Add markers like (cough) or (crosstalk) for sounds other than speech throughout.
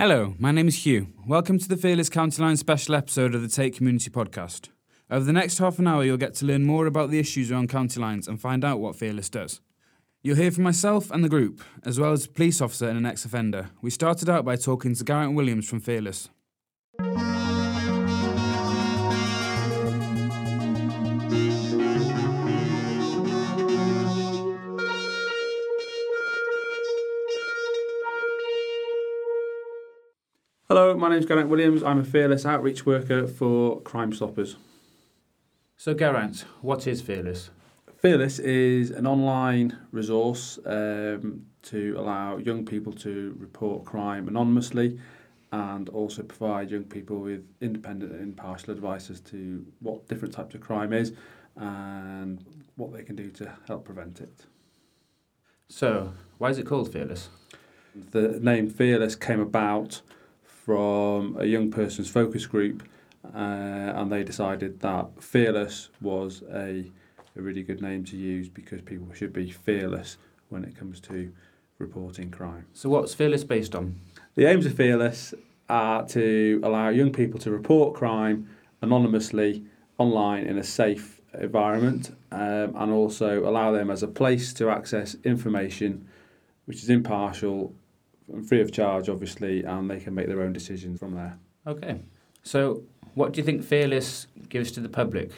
Hello, my name is Hugh. Welcome to the Fearless County Line special episode of the TAPE Community podcast. Over the next half an hour, you'll get to learn more about the issues around county lines and find out what Fearless does. You'll hear from myself and the group, as well as a police officer and an ex offender. We started out by talking to Garrett Williams from Fearless. My name's Garrett Williams. I'm a fearless outreach worker for Crime Stoppers. So, Garrett, what is Fearless? Fearless is an online resource um, to allow young people to report crime anonymously and also provide young people with independent and impartial advice as to what different types of crime is and what they can do to help prevent it. So, why is it called Fearless? The name Fearless came about from a young person's focus group, uh, and they decided that fearless was a, a really good name to use because people should be fearless when it comes to reporting crime. So, what's Fearless based on? The aims of Fearless are to allow young people to report crime anonymously online in a safe environment um, and also allow them as a place to access information which is impartial free of charge, obviously, and they can make their own decisions from there. Okay. So, what do you think Fearless gives to the public?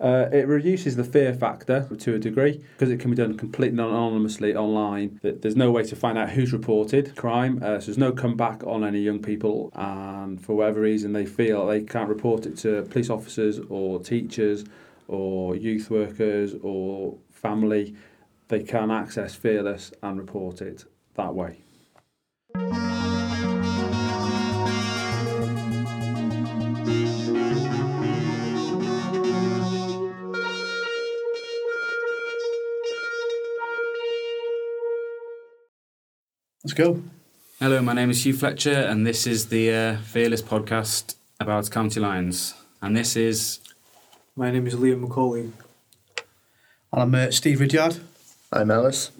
Uh, it reduces the fear factor to a degree because it can be done completely anonymously online. There's no way to find out who's reported crime, uh, so there's no comeback on any young people, and for whatever reason they feel they can't report it to police officers or teachers or youth workers or family, they can access Fearless and report it that way. Let's go. Hello, my name is Hugh Fletcher, and this is the uh, Fearless podcast about county lines. And this is. My name is Liam McCauley. And I'm uh, Steve Ridyard. I'm Alice.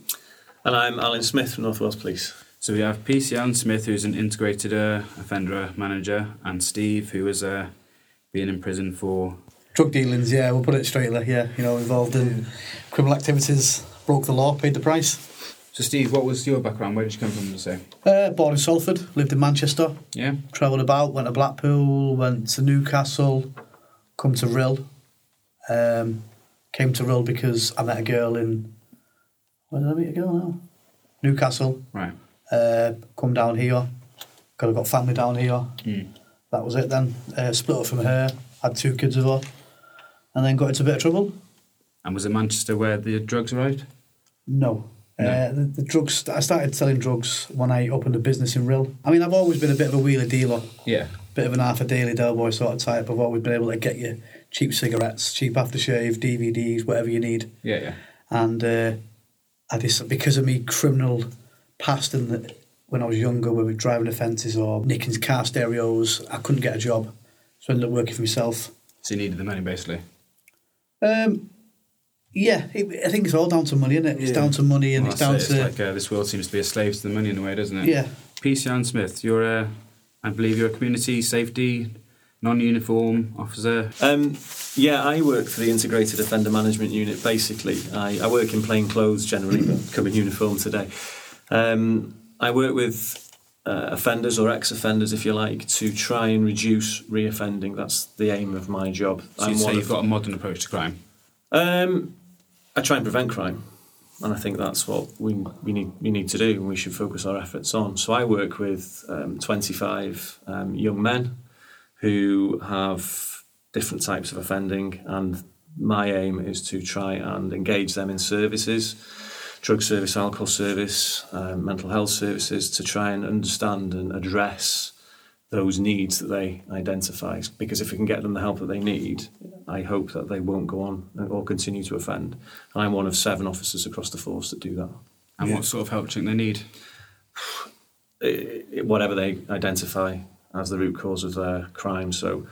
And I'm Alan Smith from North Wales Police. So we have PC Alan Smith, who's an integrated uh, offender manager, and Steve, who uh, been in prison for. Drug dealings, yeah, we'll put it straight there, yeah. You know, involved in criminal activities, broke the law, paid the price. So, Steve, what was your background? Where did you come from, to say? Uh, born in Salford, lived in Manchester. Yeah. Travelled about, went to Blackpool, went to Newcastle, come to Rhyl. Um, came to Rhyl because I met a girl in. Where did I meet a girl now? Newcastle. Right. Uh, come down here. Got got family down here. Mm. That was it then. Uh, split up from her. Had two kids with her, and then got into a bit of trouble. And was it Manchester where the drugs arrived? No. No. Uh, the, the drugs. I started selling drugs when I opened a business in Rhyl. I mean, I've always been a bit of a wheeler dealer, Yeah. bit of an half a daily doughboy sort of type. I've always been able to get you cheap cigarettes, cheap aftershave, DVDs, whatever you need. Yeah, yeah. And uh, I just because of me criminal past and the, when I was younger, we were driving offences or nicking car stereos, I couldn't get a job, so I ended up working for myself. So you needed the money, basically. Um, yeah, it, I think it's all down to money, isn't it? It's Yeah. down to money and Well, it's down it. to It's like uh, this world seems to be a slave to the money in a way, doesn't it? yeah. PC Alan Smith, you're a, I believe you're a community safety non-uniform officer. Um, yeah, I work for the Integrated Offender Management Unit. Basically, I, I work in plain clothes generally, but come in uniform today. Um, I work with uh, offenders or ex-offenders, if you like, to try and reduce reoffending. That's the aim of my job. So you'd say you've of- got a modern approach to crime. Um, I try and prevent crime, and I think that's what we we need we need to do, and we should focus our efforts on. So I work with um, 25 um, young men who have different types of offending, and my aim is to try and engage them in services, drug service, alcohol service, um, mental health services, to try and understand and address those needs that they identify. Because if we can get them the help that they need, I hope that they won't go on or continue to offend. And I'm one of seven officers across the force that do that. And what sort of help do you think they need? I- I- whatever they identify as the root cause of their crime. So,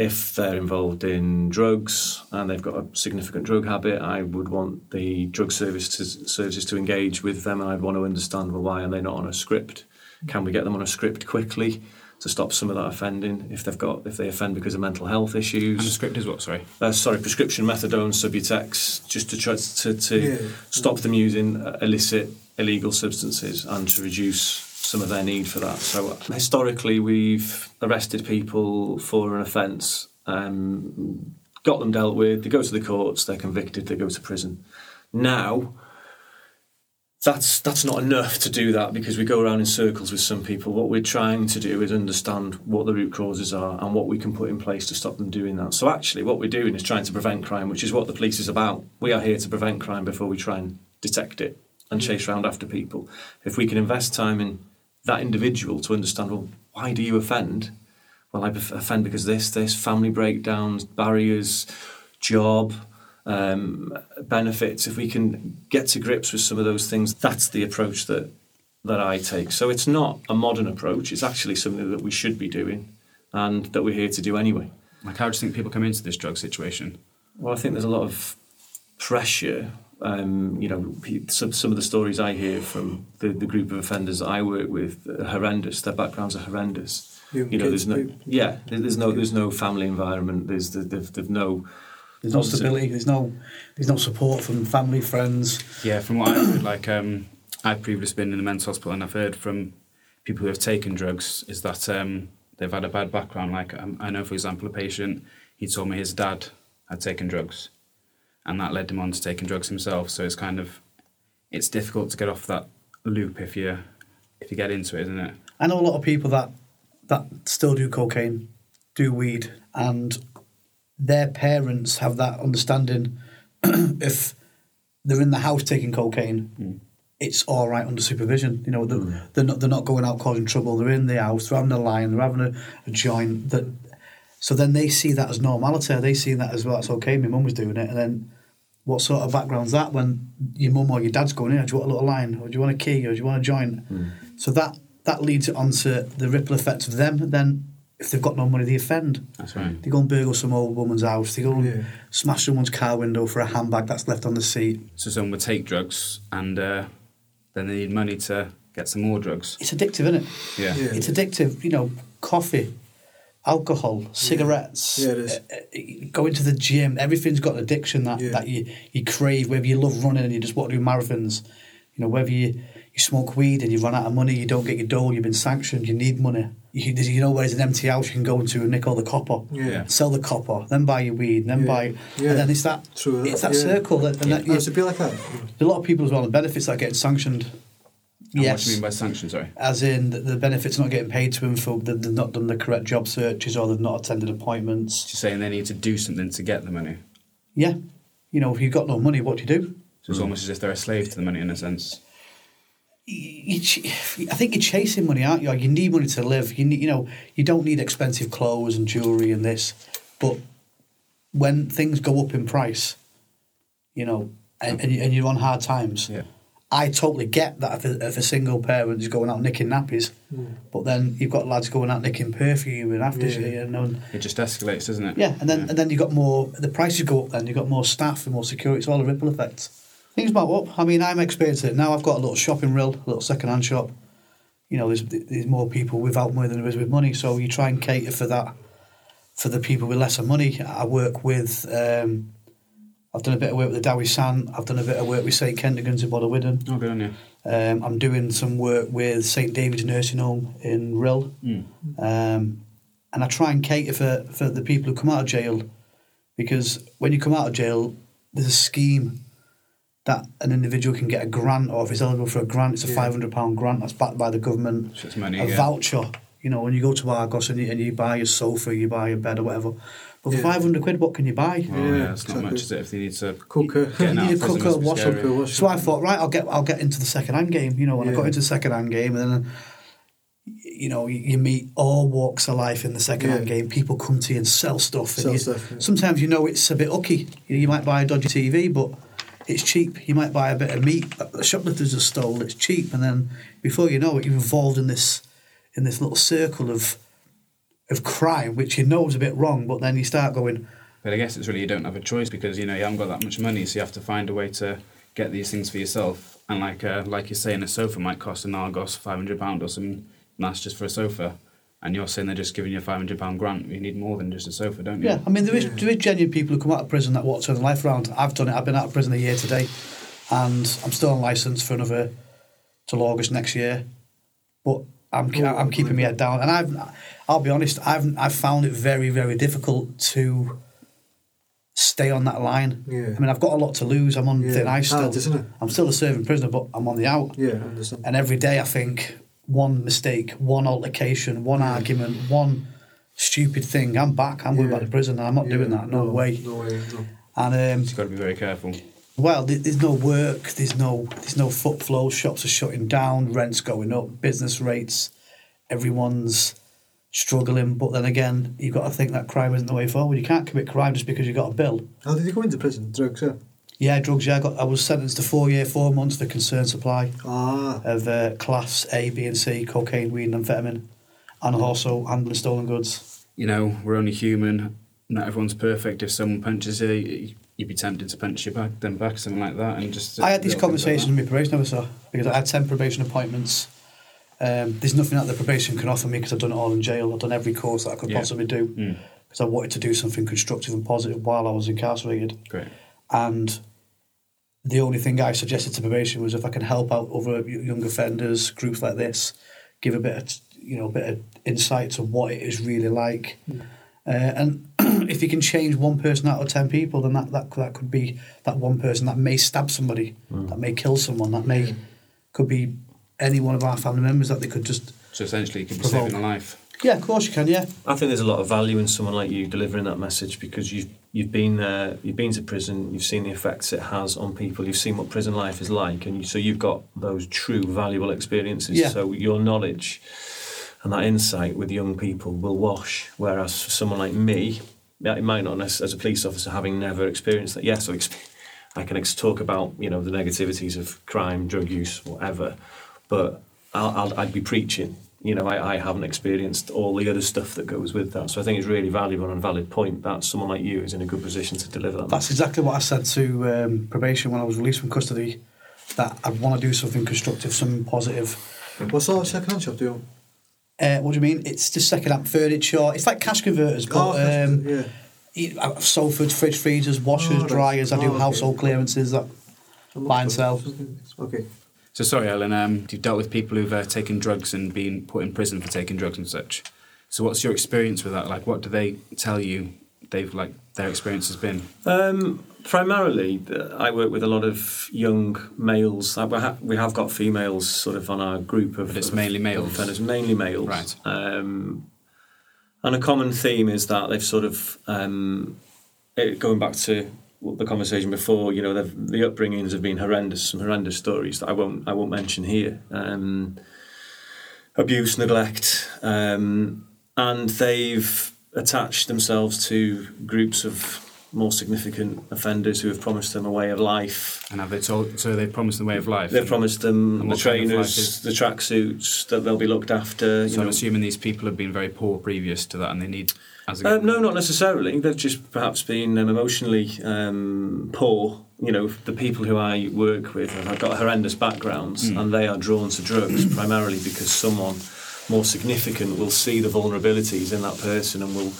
if they're involved in drugs and they've got a significant drug habit, I would want the drug service to, services to engage with them, and I'd want to understand well why are they not on a script Can we get them on a script quickly to stop some of that offending if they've got if they offend because of mental health And the issues? script is what? Sorry. Uh, sorry, prescription methadone, Subutex, just to try to, to Yeah. stop them using uh, illicit, illegal substances and to reduce some of their need for that. So historically, we've arrested people for an offence, um, got them dealt with, they go to the courts, they're convicted, they go to prison. Now, that's that's not enough to do that because we go around in circles with some people. What we're trying to do is understand what the root causes are and what we can put in place to stop them doing that. So actually, what we're doing is trying to prevent crime, which is what the police is about. We are here to prevent crime before we try and detect it and chase around after people. If we can invest time in that individual to understand, well, why do you offend? Well, I offend because this, this, family breakdowns, barriers, job, um, benefits. If we can get to grips with some of those things, that's the approach that that I take. So it's not a modern approach. It's actually something that we should be doing, and that we're here to do anyway. Like, how do you think people come into this drug situation? Well, I think there's a lot of pressure. Um, you know, some, some of the stories I hear from the, the group of offenders I work with are horrendous. Their backgrounds are horrendous. Young You know, there's no, people. yeah, there's no, there's no family environment. There's, there's, there's no, There's no stability. There's no there's no support from family, friends. Yeah, from what I've heard, like um, I've previously been in the mental hospital, and I've heard from people who have taken drugs is that um, they've had a bad background. Like um, I know, for example, a patient he told me his dad had taken drugs, and that led him on to taking drugs himself. So it's kind of it's difficult to get off that loop if you if you get into it, isn't it? I know a lot of people that that still do cocaine, do weed, and their parents have that understanding. (clears throat) if they're in the house taking cocaine, hmm. it's all right under supervision. You know, they're, hmm. they're not they're not going out causing trouble. They're in the house. They're having a line. They're having a, a joint. That so then they see that as normality. They see that as well. That's okay. My mum was doing it, and then. What sort of background's that when your mum or your dad's going in? Do you want a little line, or do you want a key, or do you want a joint? So that that leads it onto the ripple effect of them. Then, if they've got no money, they offend. That's right. They go and burgle some old woman's house. They go and Yeah. smash someone's car window for a handbag that's left on the seat. So someone would take drugs, and uh, then they need money to get some more drugs. It's addictive, isn't it? Yeah. Yeah. It's addictive. You know, coffee, alcohol, cigarettes. Yeah, uh, uh, going to the gym. Everything's got an addiction that, Yeah. that you, you crave. Whether you love running and you just want to do marathons, you know, whether you, you smoke weed and you run out of money, you don't get your dole, you've been sanctioned, you need money. You, you know, where there's an empty house you can go into and nick all the copper. Yeah. Sell the copper, then buy your weed, then Yeah. buy, Yeah. and then it's that True, it's that circle that, and that Oh, it's a bit like that. a lot of people as well. The benefits that are getting sanctioned. And yes, What do you mean by sanctions? Sorry. as in the, the benefits not getting paid to them for the, they've not done the correct job searches or they've not attended appointments. You're saying they need to do something to get the money. Yeah, you know, if you've got no money, what do you do? So it's almost as if they're a slave to the money in a sense. You, you, I think you're chasing money, aren't you? You need money to live. You need, you know, you don't need expensive clothes and jewelry and this, but when things go up in price, you know, and, and you're on hard times. Yeah. I totally get that if a, if a single parent is going out nicking nappies, but then you've got lads going out nicking perfume and aftershave, Yeah. you know, and, It just escalates, doesn't it? yeah, and then and then you've got more. The prices go up. Then you've got more staff and more security. It's all a ripple effect. Things about up. I mean, I'm experiencing it now. I've got a little shopping reel, a little second-hand shop. You know, there's there's more people without money than there is with money. So you try and cater for that, for the people with lesser money. I work with. Um, I've done a bit of work with the Dowie San. I've done a bit of work with St Kentigern's in Bodelwyddan. Oh, good on you. Um, I'm doing some work with St David's Nursing Home in Rhyl. Mm. Um, and I try and cater for, for the people who come out of jail because when you come out of jail, there's a scheme that an individual can get a grant, or if it's eligible for a grant, it's a Yeah. £500 grant that's backed by the government. So it's money. a yeah. voucher, you know, when you go to Argos and you, and you buy a sofa, you buy a bed or whatever. But Yeah. 500 quid, what can you buy? Oh, yeah, Yeah, it's not much, is it? If they need to Cooker. Getting You need of a cooker, must be wash up. Cooker, wash So. I thought, right, I'll get I'll get into the second hand game. You know, when I got into the second hand game, and then you know you, you meet all walks of life in the second hand Yeah. game. People come to you and sell stuff. and Sell you- stuff, yeah. Sometimes you know it's a bit ucky. You, know, you might buy a dodgy TV, but it's cheap. You might buy a bit of meat that the shoplifters have stole. It's cheap, and then before you know it, you're involved in this in this little circle of of crime, which you know is a bit wrong. But then you start going, But I guess it's really you don't have a choice because you know you haven't got that much money, so you have to find a way to get these things for yourself. And like uh, like you're saying, a sofa might cost an Argos five hundred pound or something. And that's just for a sofa. And you're saying they're just giving you a five hundred pound grant. You need more than just a sofa, don't you? Yeah, I mean, there is, Yeah. there is genuine people who come out of prison that want to turn their life around. I've done it. I've been out of prison a year today, and I'm still on licence for another till August next year. But I'm ke- Oh, I'm keeping my head down, and I've I'll be honest. I've I've found it very very difficult to stay on that line. Yeah. I mean, I've got a lot to lose. I'm on Yeah, thin ice still. hard, isn't it? I'm still a serving prisoner, but I'm on the out. Yeah, I understand. And every day I think one mistake, one altercation, one argument, one stupid thing, I'm back. I'm going back to prison I'm not Yeah, doing that. No, way. No way, no. And um, You've got to be very careful. Well, there's no work. There's no there's no foot flow. Shops are shutting down. Rents going up. Business rates. Everyone's struggling. But then again, you've got to think that crime isn't the way forward. You can't commit crime just because you got a bill. How did you go into prison? Drugs, yeah? Yeah, drugs. Yeah, I got. I was sentenced to four year, four months for concerned supply. Ah, of uh, class A, B, and C, cocaine, weed, and amphetamine, and also handling stolen goods. You know, we're only human. Not everyone's perfect. If someone punches you, you'd be tempted to punch you back, then back, something like that, and just. I had these little like conversations with my probation officer because I had 10 probation appointments. Um, there's nothing that the probation can offer me because I've done it all in jail. I've done every course that I could Yeah. possibly do that. Mm, because I wanted to do something constructive and positive while I was incarcerated. great. And the only thing I suggested to probation was if I can help out other young offenders, groups like this, give a bit of you know a bit of insight to what it is really like. Uh, and (clears throat) if you can change one person out of ten people, then that, that that could be that one person that may stab somebody, mm. that may kill someone, that may could be any one of our family members that they could just So essentially, you can be Provoke. saving a life. yeah, of course you can, yeah, I think there's a lot of value in someone like you delivering that message because you've you've been there, you've been to prison, you've seen the effects it has on people, you've seen what prison life is like, and you, so you've got those true valuable experiences. Yeah. So your knowledge and that insight with young people will wash. Whereas for someone like me, yeah, it might not necess- as a police officer having never experienced that. Yes, I, exp- I can ex- talk about you know the negativities of crime, drug use, whatever, but I'll, I'll, I'd be preaching. You know, I, I haven't experienced all the other stuff that goes with that. So I think it's really valuable and a valid point that someone like you is in a good position to deliver that. That's exactly what I said to um, probation when I was released from custody. That I'd want to do something constructive, something positive. what sort of second-hand shop do you own? Uh, what do you mean? It's just second-hand furniture. It's like cash converters, but Oh, um, yeah. eat- I've sofas, fridge freezers, washers, Oh, right. dryers. I do Oh, okay. household clearances. That I'm buy and sell. Okay. So sorry, Ellen. Um, you've dealt with people who've uh, taken drugs and been put in prison for taking drugs and such. So what's your experience with that? Like, what do they tell you? They've like their experience has been. Um, primarily, I work with a lot of young males. Uh, We have got females sort of on our group of. But it's of- mainly males. Offenders, mainly males. Right. Um, and a common theme is that they've sort of um, it, going back to the conversation before. You know, the upbringings have been horrendous. Some horrendous stories that I won't I won't mention here. Um, abuse, neglect, um, and they've attached themselves to groups of more significant offenders who have promised them a way of life. And have they told? So they've promised them a way of life. They've promised them the what kind of trainers, the tracksuits, that they'll be looked after. You So I'm assuming these people have been very poor previous to that, and they need. As a, Uh, no, not necessarily. They've just perhaps been um, emotionally um, poor. You know, the people who I work with have got horrendous backgrounds, Mm. and they are drawn to drugs primarily because someone more significant will see the vulnerabilities in that person and will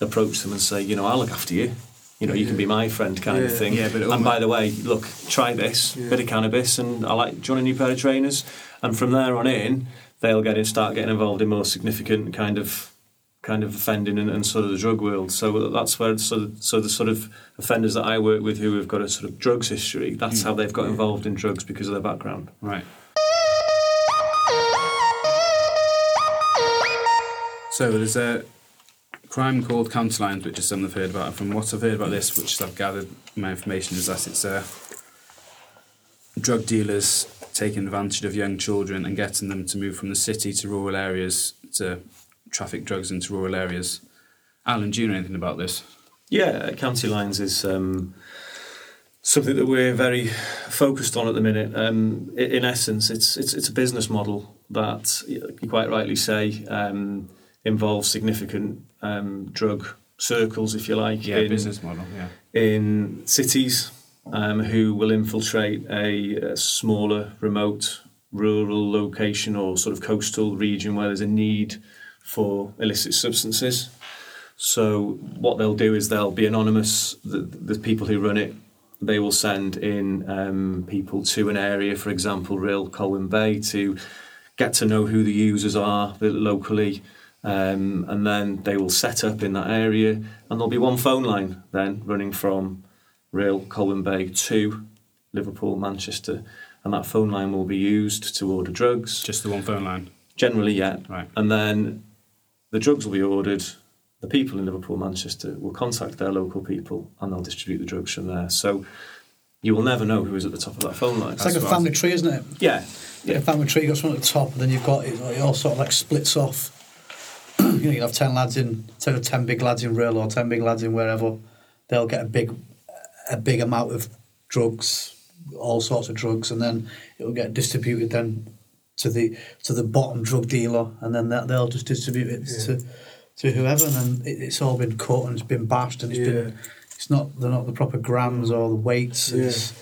approach them and say, you know, I'll look after you. You know, you can be my friend, kind of thing. Yeah, but and by the way, look, try this Yeah. bit of cannabis, and I like. Do you want a new pair of trainers? And from there on in, they'll get in, start getting involved in more significant kind of kind of offending and, and sort of the drug world. So that's where so, so the sort of offenders that I work with who have got a sort of drugs history, that's Mm. how they've got involved in drugs because of their background. Right. So there's a crime called County Lines, which is something I've heard about. And from what I've heard about this, which I've gathered my information, is that it's uh, drug dealers taking advantage of young children and getting them to move from the city to rural areas to traffic drugs into rural areas. Alan, do you know anything about this? Yeah, county lines is um, something that we're very focused on at the minute. Um, in essence, it's it's it's a business model that you quite rightly say um, involves significant um, drug circles, if you like, Yeah, in, business model. Yeah. in cities um, who will infiltrate a, a smaller, remote, rural location or sort of coastal region where there's a need for illicit substances. So what they'll do is they'll be anonymous. The, the people who run it, they will send in um, people to an area, for example, Rhyl Colwyn Bay, to get to know who the users are locally, um, and then they will set up in that area, and there'll be one phone line then running from Rhyl, Colwyn Bay to Liverpool, Manchester, and that phone line will be used to order drugs. Just the one phone line. Generally, yeah. Right. And then the drugs will be ordered. The people in Liverpool, Manchester will contact their local people and they'll distribute the drugs from there. So you will never know who is at the top of that phone line. It's like a That's what I family tree, isn't it? yeah. Yeah. Yeah. A family tree, you got someone at the top, and then you've got it, it all sort of like splits off. You know, you have 10 lads in, of 10 big lads in Rhyl or 10 big lads in wherever, they'll get a big a big amount of drugs, all sorts of drugs, and then it'll get distributed then to the to the bottom drug dealer, and then that, they'll just distribute it Yeah. to to whoever, and then it, it's all been cut and it's been bashed, and it's Yeah. been it's not they're not the proper grams or the weights. Yeah. It's,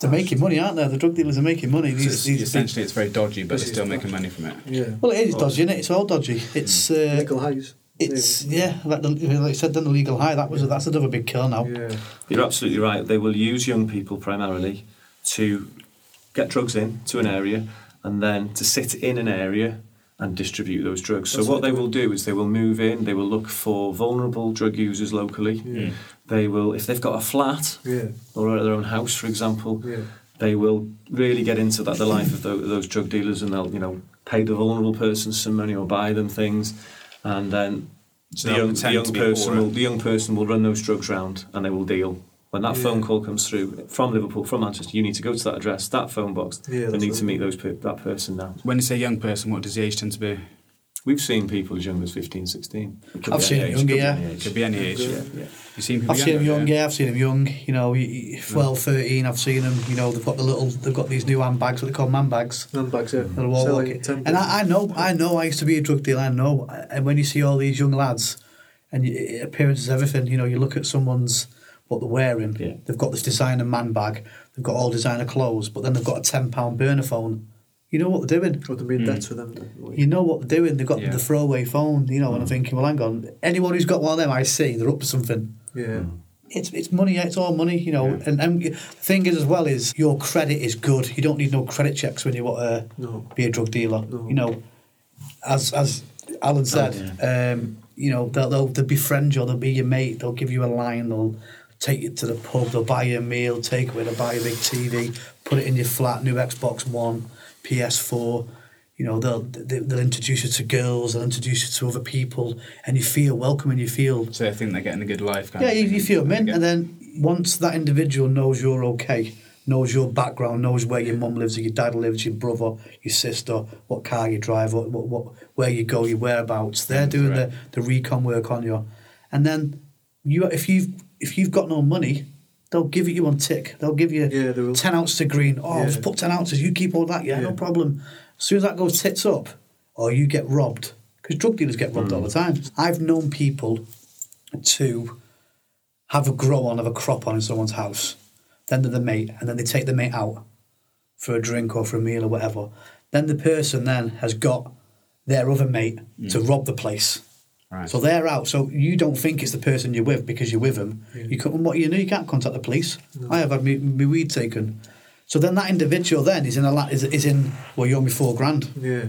they're making money, aren't they? The drug dealers are making money. So it's, these big- essentially, it's very dodgy, but they're still dodgy. making money from it. Yeah. well, it is dodgy, isn't it? It's all dodgy. It's uh, Nickel highs. it's yeah, like, the, like you said, then the legal high. That was a, that's another big kill now. Yeah. You're absolutely right. They will use young people primarily to get drugs in to an area and then to sit in an area and distribute those drugs. So That's what what they they will do is they will move in, they will look for vulnerable drug users locally. Yeah. They will, if they've got a flat Yeah. or their own house, for example, Yeah. they will really get into that the life of tho- those drug dealers and they'll you know pay the vulnerable person some money or buy them things and then So the young, the young person will the young person will run those drugs round and they will deal when that Yeah. phone call comes through from Liverpool from Manchester you need to go to that address that phone box Yeah. they need right. to meet those per- that person now When you say young person, what does the age tend to be? We've seen people as young as 15 16 I've seen any it age, younger, could be yeah. any age. Could be any age. yeah, yeah. You've seen people I've seen them young, younger, yeah. I've seen them young. You know, y- y- 12, 13, I've seen them. You know, they've got the little, they've got these new handbags, what they call man bags. Handbags, yeah. They'll Selling walk it. 10 And I, I know, I know. I used to be a drug dealer. I know. And when you see all these young lads, and y appearance is everything. You know, you look at someone's what they're wearing. Yeah. They've got this designer man bag. They've got all designer clothes, but then they've got a ten pound burner phone. You know what they're doing. What the main hmm. debts for them. You know what they're doing. They've got Yeah. the throwaway phone. You know, and I'm hmm. thinking, well, hang on. Anyone who's got one of them, I see, they're up to something. Yeah. Hmm. It's it's money. It's all money. You know, and, and the thing is as well is your credit is good. You don't need no credit checks when you want to No. be a drug dealer. No. You know, as as Alan oh, said, um, you know they'll, they'll they'll befriend you. They'll be your mate. They'll give you a line. They'll take you to the pub. They'll buy you a meal. Take away. They'll buy you a big TV. Put it in your flat. New Xbox One, PS4. You know they'll they- they'll introduce you to girls. They'll introduce you to other people, and you feel welcome and you feel So they think they're getting a good life. Kind yeah, of you, you feel mint, and then once that individual knows you're okay, knows your background, knows where your mum lives, or your dad lives, your brother, your sister, what car you drive, what, what, what where you go, your whereabouts. They're doing correct. the, the recon work on you, and then you if you've if you've got no money, they'll give it you on tick. They'll give you Yeah, they will. ten ounces of green. Oh, Yeah. just put ten ounces. You keep all that. Yeah, no problem. As soon as that goes tits up, or you get robbed, because drug dealers get robbed all Mm. the time. I've known people to have a grow on, have a crop on in someone's house. Then they're the mate, and then they take the mate out for a drink or for a meal or whatever. Then the person then has got their other mate to rob the place. Right. So they're out. So you don't think it's the person you're with because you're with them. You can, what you know, you can't contact the police. I have had me, me weed taken. So then that individual then is in a is, is in well, you owe me four grand. Yeah.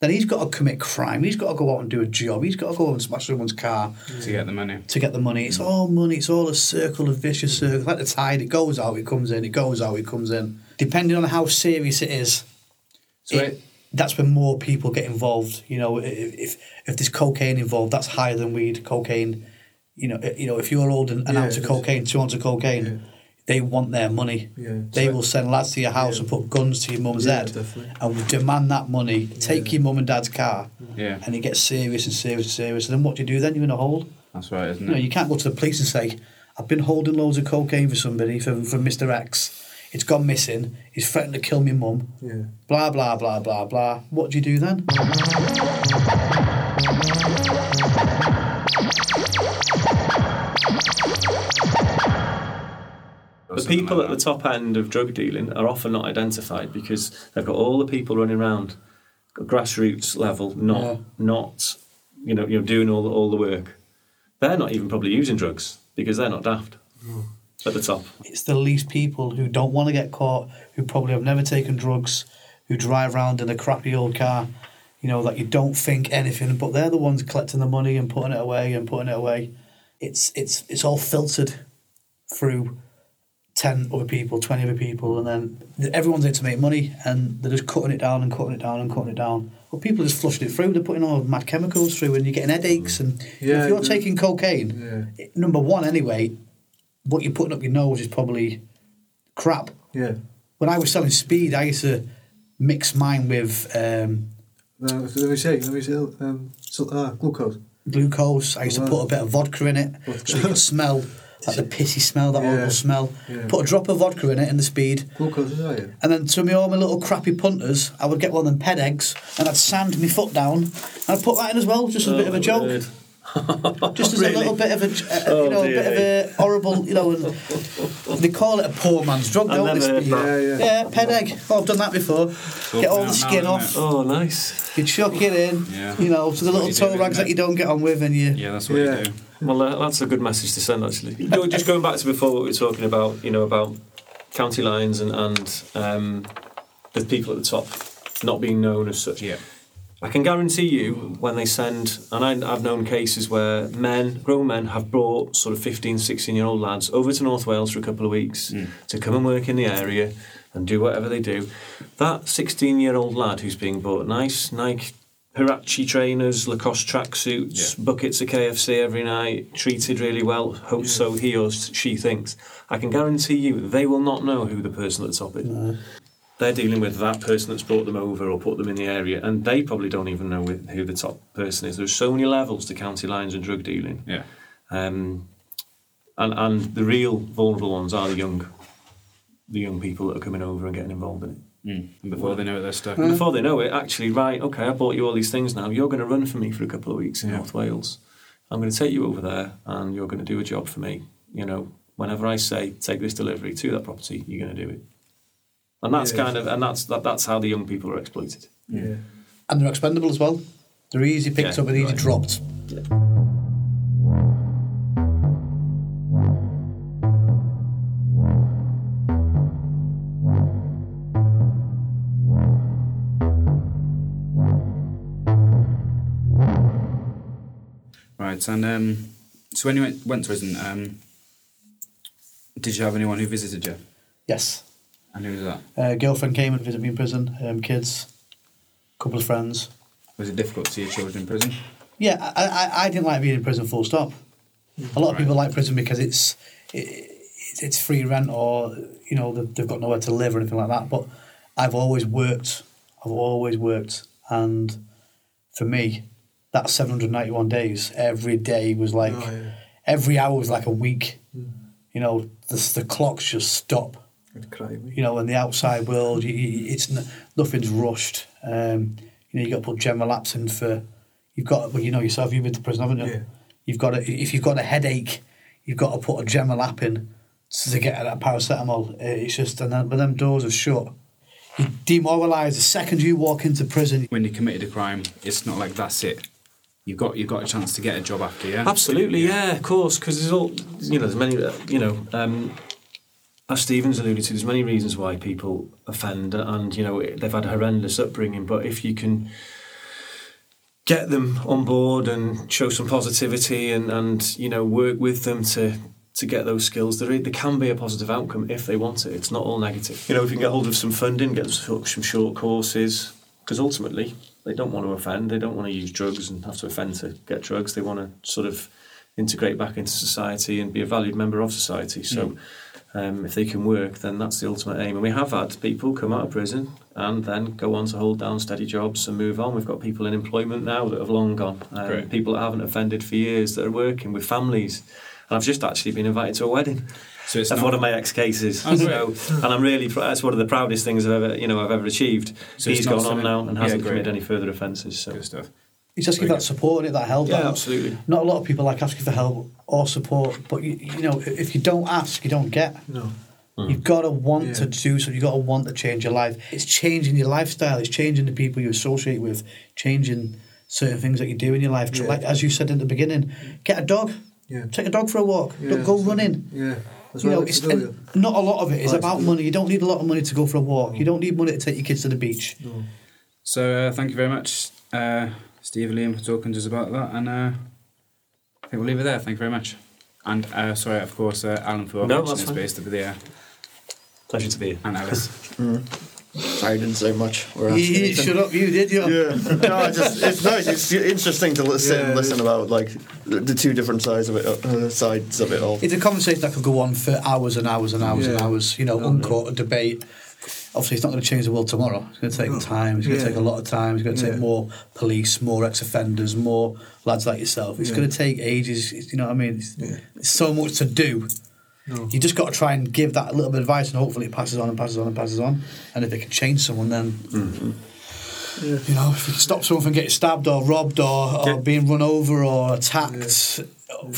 Then he's got to commit crime. He's got to go out and do a job. He's got to go and smash someone's car to get the money. to get the money. It's mm. all money. It's all a circle of vicious circle. Like the tide, it goes out, it comes in. It goes out, it comes in. Depending on how serious it is, So it- it, that's when more people get involved. You know, i- if if there's cocaine involved, that's higher than weed. Cocaine, you know, you know, if you're holding an Yeah, ounce of cocaine, two ounces of cocaine, Yeah. they want their money. Yeah. They So- will send lads to your house Yeah. and put guns to your mum's Yeah, head definitely. and demand that money. Take Yeah. your mum and dad's car, yeah, and it gets serious and serious and serious. And then what do you do? Then you're in a hold. that's right, isn't You know, it? you can't go to the police and say, I've been holding loads of cocaine for somebody, for, for Mr. X. It's gone missing. He's threatened to kill me mum. Yeah. Blah, blah, blah, blah, blah. What do you do then? The people like at the top end of drug dealing are often not identified because they've got all the people running around grassroots level, not Yeah. not you know, you know doing all the, all the work. They're not even probably using drugs because they're not daft at the top. It's the least people who don't want to get caught, who probably have never taken drugs, who drive around in a crappy old car, you know, that you don't think anything, but they're the ones collecting the money and putting it away and putting it away. It's it's it's all filtered through ten other people, twenty other people, and then everyone's in to make money, and they're just cutting it down and cutting it down and cutting it down. Well, people are just flushing it through. They're putting all mad chemicals through, and you're getting headaches. And Yeah, if you're the- taking cocaine, Yeah. number one anyway, what you're putting up your nose is probably crap. Yeah. When I was selling speed, I used to mix mine with um, No, let me see. Let me see. Um, so, ah, glucose. glucose. I used to put a bit of vodka in it Vodka. so you could smell (laughs) like the pissy smell, that Yeah. horrible smell. Yeah. Put a drop of vodka in it in the speed. Glucose is that, yeah? And then to me, all my little crappy punters, I would get one of them ped eggs and I'd sand my foot down and I'd put that in as well, just as a bit of a joke. Word. (laughs) Just as Really? a little bit of a, uh, Oh, you know, a bit of a horrible, you know, and they call it a poor man's drug, I've don't never they? heard that. Yeah, yeah. Yeah, ped egg. Oh, I've done that before. Get all out the skin isn't off. Oh, nice. You chuck it in, Yeah. you know, to the little what toe rags that you don't get on with, and you. Yeah, that's what Yeah. you do. Well, uh, that's a good message to send, actually. Just going back to before what we were talking about, you know, about county lines and, and um, the people at the top not being known as such. Yeah. I can guarantee you when they send, and I, I've known cases where men, grown men, have brought sort of 15, 16 year old lads over to North Wales for a couple of weeks hmm. to come and work in the area and do whatever they do. That 16 year old lad who's being bought nice Nike Huarache trainers, Lacoste tracksuits, Yeah. buckets of KFC every night, treated really well, hope so he or she thinks. I can guarantee you they will not know who the person at the top is. They're dealing with that person that's brought them over or put them in the area, and they probably don't even know who the top person is. There's so many levels to county lines and drug dealing, Yeah. um, and and the real vulnerable ones are the young, the young people that are coming over and getting involved in it. Mm. And before they know it, they're stuck. And before they know it, actually, right, okay, I bought you all these things now. You're going to run for me for a couple of weeks in Yeah. North Wales. I'm going to take you over there and you're going to do a job for me. You know, whenever I say take this delivery to that property, you're going to do it. And that's Yeah. kind of, and that's that, that's how the young people are exploited. Yeah. And they're expendable as well. They're easy picked Yeah, up and easy right. dropped. Right, and um, so when you went, went to prison, um, did you have anyone who visited you? Yes. And who was that? Uh, girlfriend came and visited me in prison. Um, kids, couple of friends. Was it difficult to see your children in prison? Yeah, I, I, I didn't like being in prison. Full stop. A lot of Right. people like prison because it's it, it's free rent or you know they've, they've got nowhere to live or anything like that. But I've always worked. I've always worked, and for me, that seven hundred ninety one days every day was like Oh, yeah. every hour was like a week. You know, the the clocks just stop. I'd cry. me. you know, in the outside world, you, you, it's n- nothing's rushed. Um, you know, you got to put general laps in for. You've got, well, you know yourself. You've been to prison, haven't you? Yeah. You've got to, if you've got a headache, you've got to put a general lap in to get that paracetamol. Uh, It's just, and then, but them doors are shut. You demoralise the second you walk into prison. When you committed a crime, it's not like that's it. You've got you've got a chance to get a job after, yeah. Absolutely, yeah, of course, because there's all, you know, there's many, uh, you know, um, as Stephen's alluded to, there's many reasons why people offend, and you know, they've had a horrendous upbringing. But if you can get them on board and show some positivity and, and you know, work with them to to get those skills, there, there can be a positive outcome if they want it. It's not all negative. You know, if you can get hold of some funding, get some short courses, because ultimately they don't want to offend. They don't want to use drugs and have to offend to get drugs. They want to sort of integrate back into society and be a valued member of society. So, hmm. Um, if they can work, then that's the ultimate aim. And we have had people come out of prison and then go on to hold down steady jobs and move on. We've got people in employment now that have long gone. Um, people that haven't offended for years that are working with families. And I've just actually been invited to a wedding. So it's That's not, one of my ex cases. Oh, so, and I'm really that's one of the proudest things I've ever you know I've ever achieved. So He's gone on now and hasn't great. committed any further offences. So good stuff. You just give that support and it, that help. yeah, absolutely. Not a lot of people like asking for help or support, but you, you know, if you don't ask, you don't get. No. You've got to want Yeah. to do something. You've got to want to change your life. It's changing your lifestyle. It's changing the people you associate with. Changing certain things that you do in your life. Yeah. Like as you said in the beginning, get a dog. Yeah. Take a dog for a walk. Yeah. Don't go running. Yeah. That's You know, it's, do, and not a lot of it is about money. You don't need a lot of money to go for a walk. You don't need money to take your kids to the beach. No. So uh, thank you very much, uh, Steve and Liam, for talking to us about that. And uh, I think we'll leave it there. Thank you very much. And uh, sorry, of course, uh, Alan for No, mentioning that's his fine. space to be there. Pleasure to be here. And Alice. (laughs) Sorry, I didn't say much. Or ask You, shut up, you did, you. Yeah, (laughs) no, just it's nice. It's interesting to listen Yeah, and listen about like the, the two different sides of it, uh, sides of it all. It's a conversation that could go on for hours and hours and hours and hours. You know, No, unquote, debate. Obviously, it's not going to change the world tomorrow. It's going to take No. time. It's going to take a lot of time. It's going to take Yeah. more police, more ex-offenders, more lads like yourself. It's Yeah. going to take ages. You know what I mean? It's, Yeah. it's so much to do. No. You just got to try and give that little bit of advice, and hopefully it passes on and passes on and passes on. And if it can change someone, then mm-hmm. Yeah. you know, if you can stop someone from getting stabbed or robbed or, or Yeah. being run over or attacked, oh,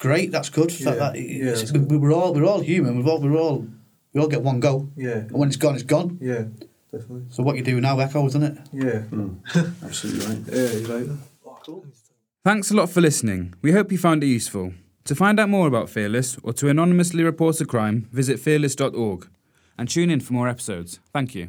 great. That's good. That, Yeah. that, Yeah, that's we, good. we're all we're all human. We've all we're all we all get one go, Yeah. and when it's gone, it's gone. Yeah. Definitely. So what you do now echoes, isn't it? Yeah. Hmm. (laughs) Absolutely right. Yeah. You're right. Thanks a lot for listening. We hope you found it useful. To find out more about Fearless or to anonymously report a crime, visit fearless.org and tune in for more episodes. Thank you.